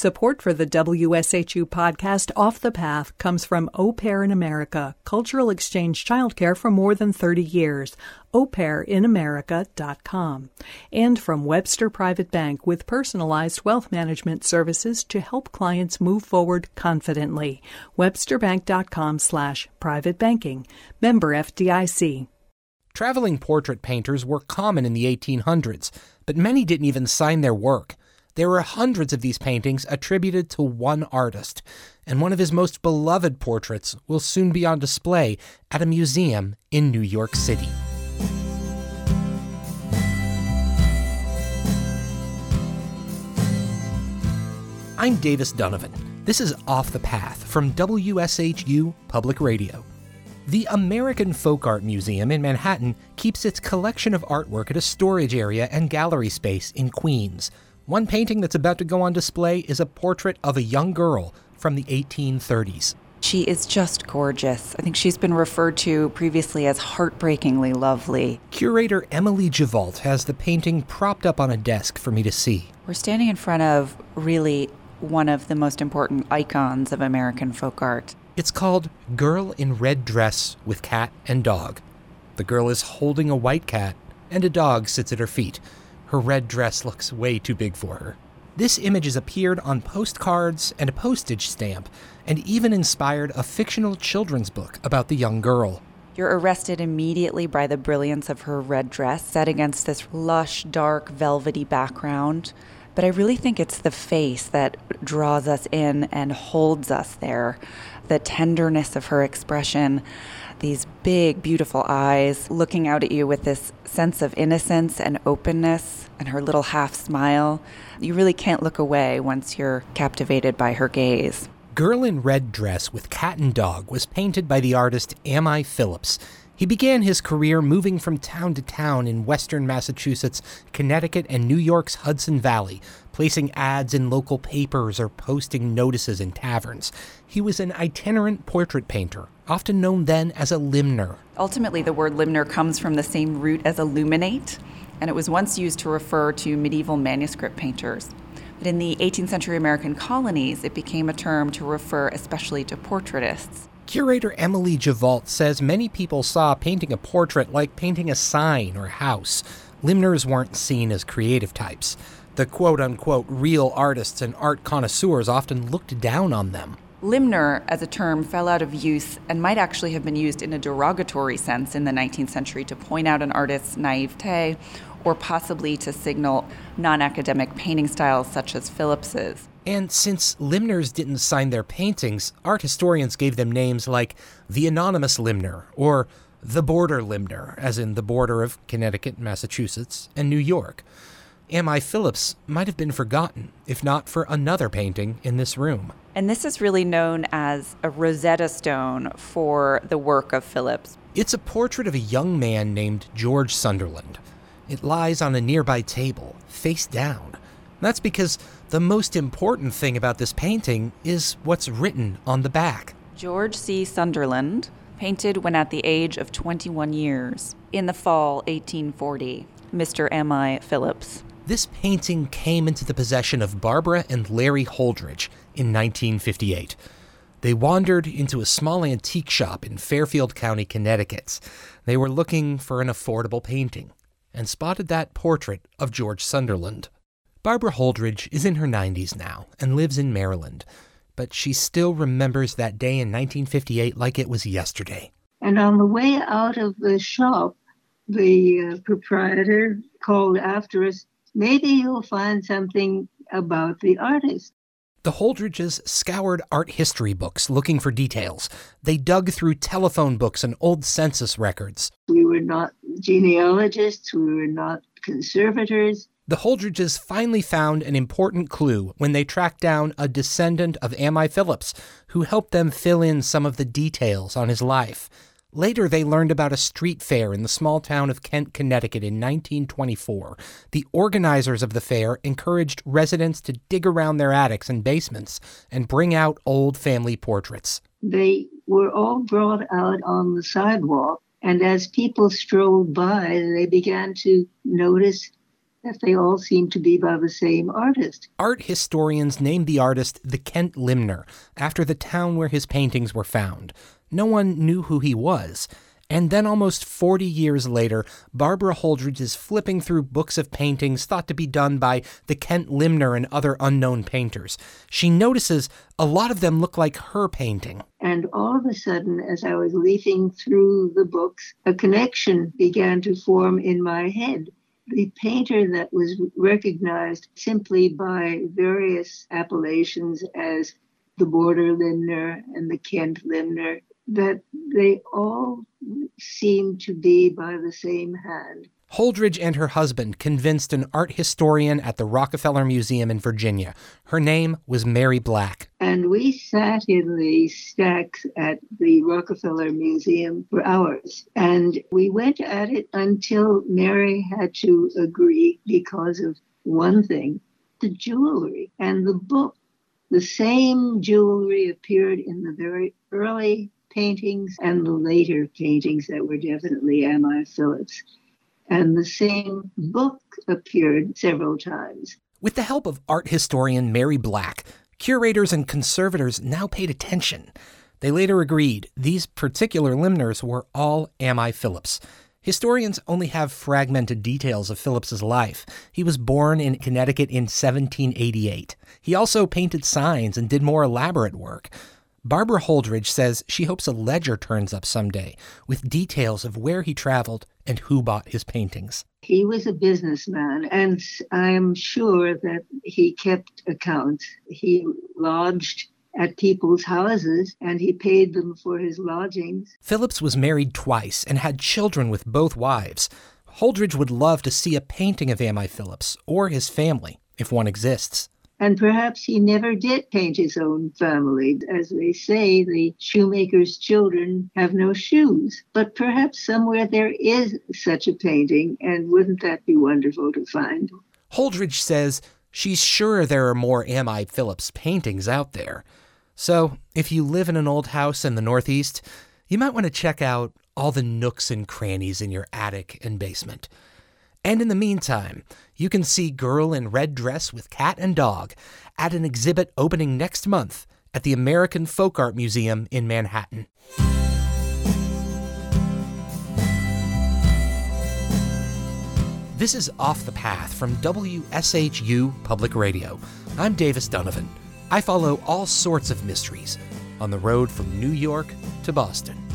Support for the WSHU podcast Off the Path comes from Au Pair in America, cultural exchange childcare for more than 30 years. AuPairInAmerica.com. And from Webster Private Bank with personalized wealth management services to help clients move forward confidently. WebsterBank.com slash private banking. Member FDIC. Traveling portrait painters were common in the 1800s, but many didn't even sign their work. There are hundreds of these paintings attributed to one artist, and one of his most beloved portraits will soon be on display at a museum in New York City. I'm Davis Dunavin. This is Off the Path from WSHU Public Radio. The American Folk Art Museum in Manhattan keeps its collection of artwork at a storage area and gallery space in Queens. One painting that's about to go on display is a portrait of a young girl from the 1830s. She is just gorgeous. I think she's been referred to previously as heartbreakingly lovely. Curator Emelie Gevalt has the painting propped up on a desk for me to see. We're standing in front of really one of the most important icons of American folk art. It's called Girl in Red Dress with Cat and Dog. The girl is holding a white cat, and a dog sits at her feet. Her red dress looks way too big for her. This image has appeared on postcards and a postage stamp, and even inspired a fictional children's book about the young girl. You're arrested immediately by the brilliance of her red dress set against this lush, dark, velvety background. But I really think it's the face that draws us in and holds us there. The tenderness of her expression, these big, beautiful eyes looking out at you with this sense of innocence and openness, and her little half smile. You really can't look away once you're captivated by her gaze. Girl in Red Dress with Cat and Dog was painted by the artist Ammi Phillips. He began his career moving from town to town in western Massachusetts, Connecticut, and New York's Hudson Valley, placing ads in local papers or posting notices in taverns. He was an itinerant portrait painter, often known then as a limner. Ultimately, the word limner comes from the same root as illuminate, and it was once used to refer to medieval manuscript painters. But in the 18th century American colonies, it became a term to refer especially to portraitists. Curator Emelie Gevalt says many people saw painting a portrait like painting a sign or house. Limners weren't seen as creative types. The quote unquote real artists and art connoisseurs often looked down on them. Limner as a term fell out of use and might actually have been used in a derogatory sense in the 19th century to point out an artist's naivete or possibly to signal non academic painting styles such as Phillips's. And since limners didn't sign their paintings, art historians gave them names like the Anonymous Limner or the Border Limner, as in the border of Connecticut, Massachusetts, and New York. Ammi Phillips might have been forgotten, if not for another painting in this room. And this is really known as a Rosetta Stone for the work of Phillips. It's a portrait of a young man named George Sunderland. It lies on a nearby table, face down. That's because the most important thing about this painting is what's written on the back. George C. Sunderland, painted when at the age of 21 years, in the fall 1840. Mr. Ammi Phillips. This painting came into the possession of Barbara and Larry Holdridge in 1958. They wandered into a small antique shop in Fairfield County, Connecticut. They were looking for an affordable painting and spotted that portrait of George Sunderland. Barbara Holdridge is in her 90s now and lives in Maryland, but she still remembers that day in 1958 like it was yesterday. And on the way out of the shop, the uh, proprietor called after us, maybe you'll find something about the artist. The Holdridges scoured art history books looking for details. They dug through telephone books and old census records. We were not genealogists, we were not conservators. The Holdridges finally found an important clue when they tracked down a descendant of Ammi Phillips, who helped them fill in some of the details on his life. Later, they learned about a street fair in the small town of Kent, Connecticut in 1924. The organizers of the fair encouraged residents to dig around their attics and basements and bring out old family portraits. They were all brought out on the sidewalk, and as people strolled by, they began to notice that they all seem to be by the same artist. Art historians named the artist the Kent Limner, after the town where his paintings were found. No one knew who he was. And then, almost 40 years later, Barbara Holdridge is flipping through books of paintings thought to be done by the Kent Limner and other unknown painters. She notices a lot of them look like her painting. And all of a sudden, as I was leafing through the books, a connection began to form in my head. The painter that was recognized simply by various appellations as the Border Limner and the Kent Limner that they all seem to be by the same hand. Holdridge and her husband convinced an art historian at the Rockefeller Museum in Virginia. Her name was Mary Black. And we sat in the stacks at the Rockefeller Museum for hours. And we went at it until Mary had to agree because of one thing the jewelry and the book. The same jewelry appeared in the very early paintings and the later paintings that were definitely Ammi Phillips. And the same book appeared several times. With the help of art historian Mary Black, curators and conservators now paid attention. They later agreed these particular limners were all Ammi Phillips. Historians only have fragmented details of Phillips's life. He was born in Connecticut in 1788. He also painted signs and did more elaborate work. Barbara Holdridge says she hopes a ledger turns up someday with details of where he traveled and who bought his paintings. He was a businessman, and I'm sure that he kept accounts. He lodged at people's houses and he paid them for his lodgings. Phillips was married twice and had children with both wives. Holdridge would love to see a painting of Ammi Phillips or his family, if one exists. And perhaps he never did paint his own family. As they say, the shoemaker's children have no shoes. But perhaps somewhere there is such a painting, and wouldn't that be wonderful to find? Holdridge says she's sure there are more Ammi Phillips paintings out there. So, if you live in an old house in the Northeast, you might want to check out all the nooks and crannies in your attic and basement. And in the meantime, you can see Girl in Red Dress with Cat and Dog at an exhibit opening next month at the American Folk Art Museum in Manhattan. This is Off the Path from WSHU Public Radio. I'm Davis Dunavin. I follow all sorts of mysteries on the road from New York to Boston.